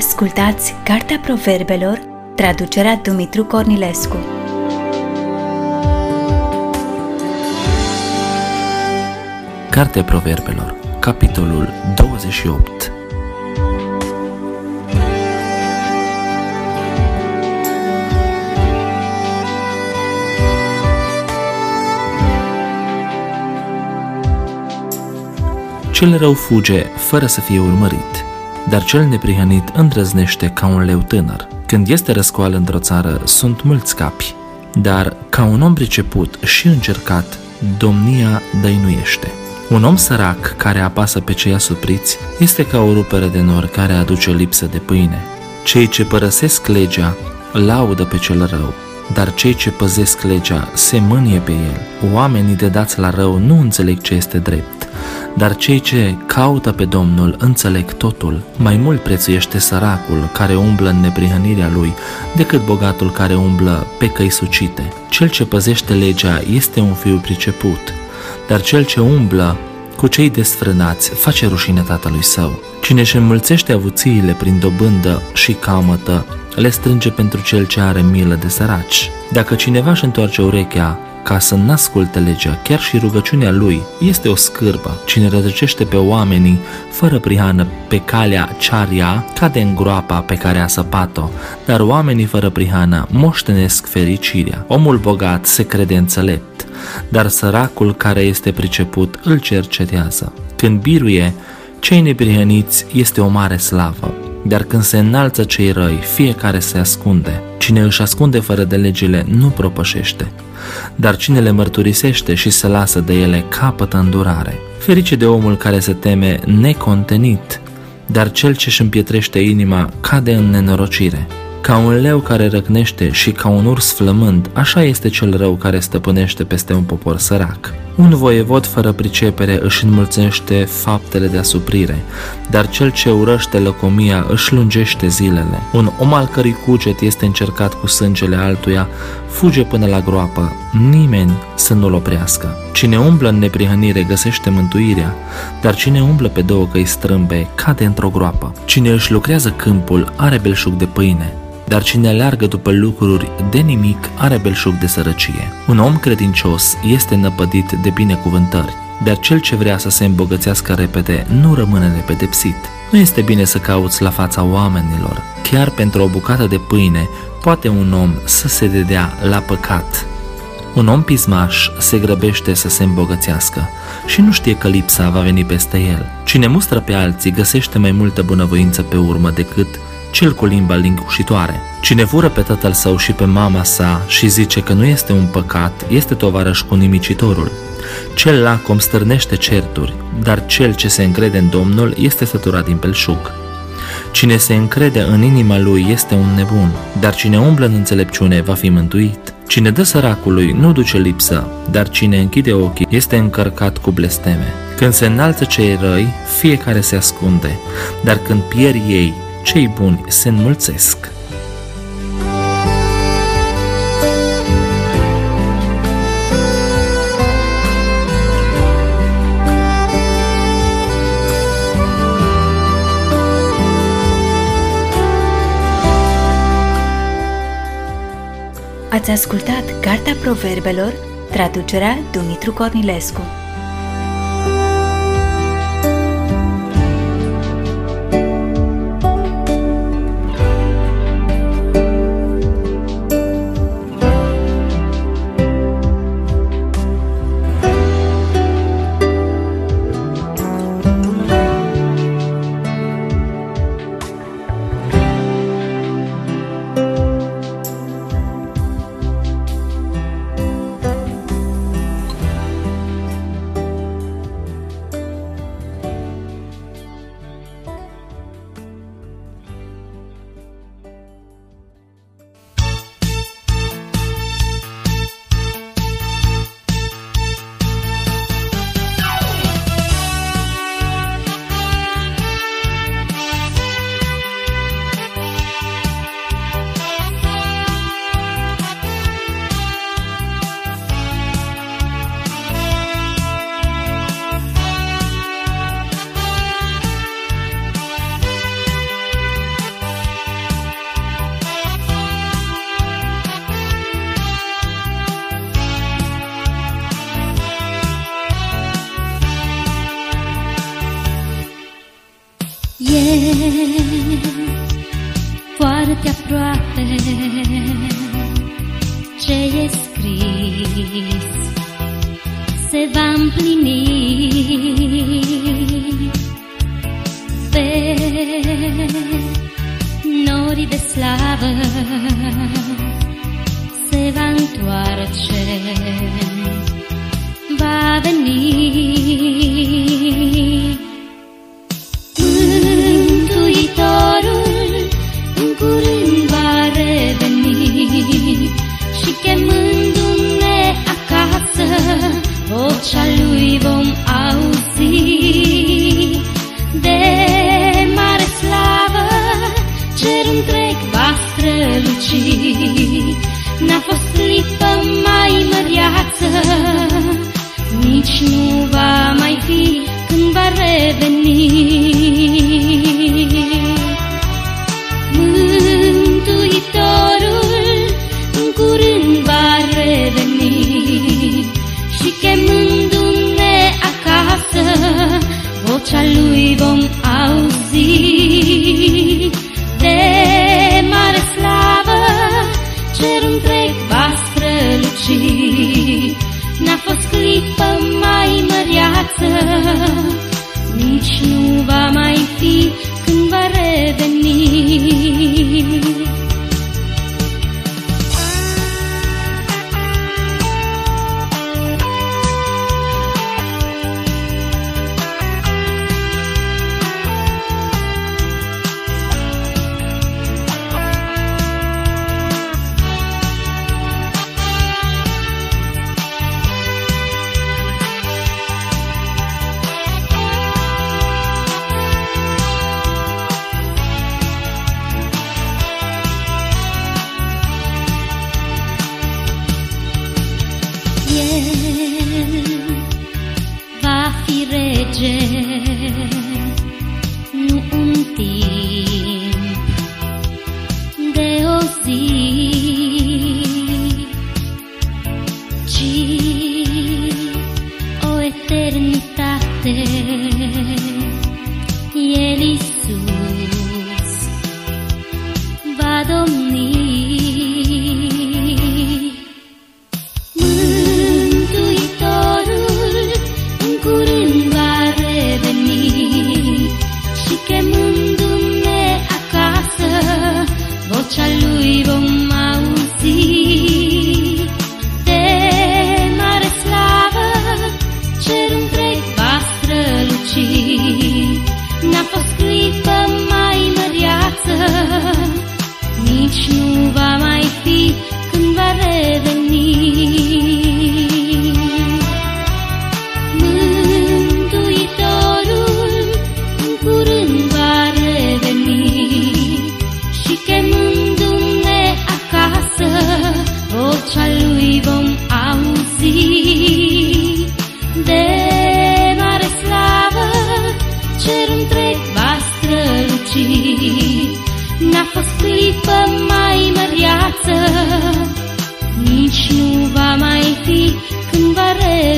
Ascultați Cartea Proverbelor, traducerea Dumitru Cornilescu. Cartea Proverbelor, capitolul 28 Cel rău fuge fără să fie urmărit, dar cel neprihănit îndrăznește ca un leu tânăr. Când este răscoală într-o țară, sunt mulți capi, dar ca un om priceput și încercat, domnia dăinuiește. Un om sărac care apasă pe cei asupriți este ca o rupere de nor care aduce lipsă de pâine. Cei ce părăsesc legea laudă pe cel rău, dar cei ce păzesc legea se mânie pe el. Oamenii de dați la rău nu înțeleg ce este drept dar cei ce caută pe Domnul înțeleg totul. Mai mult prețuiește săracul care umblă în neprihănirea lui decât bogatul care umblă pe căi sucite. Cel ce păzește legea este un fiu priceput, dar cel ce umblă cu cei desfrânați face rușine tatălui său. Cine își înmulțește avuțiile prin dobândă și camătă, le strânge pentru cel ce are milă de săraci. Dacă cineva își întoarce urechea ca să n-asculte legea, chiar și rugăciunea lui este o scârbă. Cine rădăcește pe oamenii fără prihană pe calea cearia, cade în groapa pe care a săpat-o, dar oamenii fără prihană moștenesc fericirea. Omul bogat se crede înțelept, dar săracul care este priceput îl cercetează. Când biruie, cei neprihăniți este o mare slavă, dar când se înalță cei răi, fiecare se ascunde. Cine își ascunde fără de legile nu propășește, dar cine le mărturisește și se lasă de ele capătă îndurare. Ferice de omul care se teme necontenit, dar cel ce își împietrește inima cade în nenorocire. Ca un leu care răcnește și ca un urs flămând, așa este cel rău care stăpânește peste un popor sărac. Un voievod fără pricepere își înmulțește faptele de asuprire, dar cel ce urăște lăcomia își lungește zilele. Un om al cărui cuget este încercat cu sângele altuia, fuge până la groapă, nimeni să nu-l oprească. Cine umblă în neprihănire găsește mântuirea, dar cine umblă pe două căi strâmbe cade într-o groapă. Cine își lucrează câmpul are belșug de pâine, dar cine aleargă după lucruri de nimic are belșug de sărăcie. Un om credincios este năpădit de binecuvântări, dar cel ce vrea să se îmbogățească repede nu rămâne nepedepsit. Nu este bine să cauți la fața oamenilor. Chiar pentru o bucată de pâine poate un om să se dedea la păcat. Un om pismaș se grăbește să se îmbogățească și nu știe că lipsa va veni peste el. Cine mustră pe alții găsește mai multă bunăvoință pe urmă decât cel cu limba lingușitoare. Cine fură pe tatăl său și pe mama sa și zice că nu este un păcat, este tovarăș cu nimicitorul. Cel lacom stârnește certuri, dar cel ce se încrede în Domnul este săturat din pelșug. Cine se încrede în inima lui este un nebun, dar cine umblă în înțelepciune va fi mântuit. Cine dă săracului nu duce lipsă, dar cine închide ochii este încărcat cu blesteme. Când se înalță cei răi, fiecare se ascunde, dar când pierd ei, cei buni se înmulțesc. Ați ascultat Cartea Proverbelor, traducerea Dumitru Cornilescu. Se va vocea lui vom auzi de mare slavă, cer întreg va străluci. N-a fost clipă mai măriață, nici nu va mai fi când va reveni. Vocea lui vom auzi de mare slavă, cer întreg va străluci. N-a fost clipă mai măriață, nici nu va mai fi când va reveni. allí, oh eternizaste.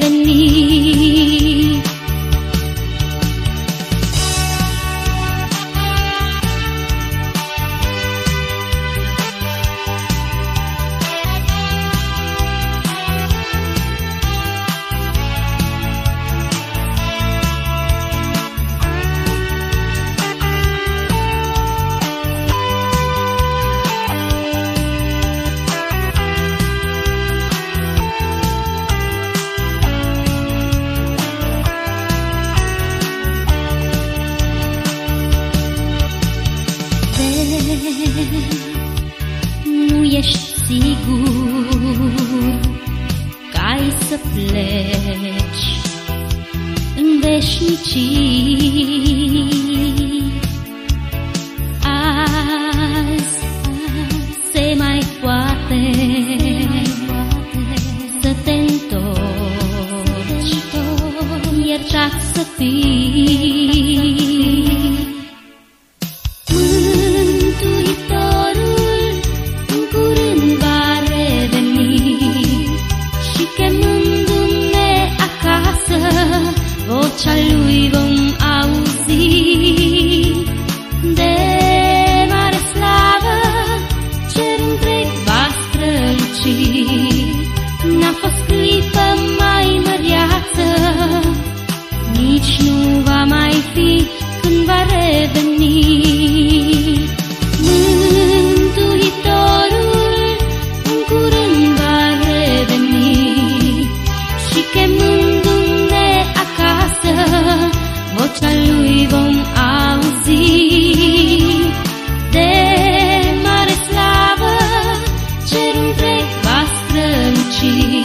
Când pleci în veșnicii. Azi se mai poate să te întorci, iertat să fii. vocea lui vom auzi. De mare slavă cer întreg va străluci. N-a fost clipă mai măreață nici nu va mai she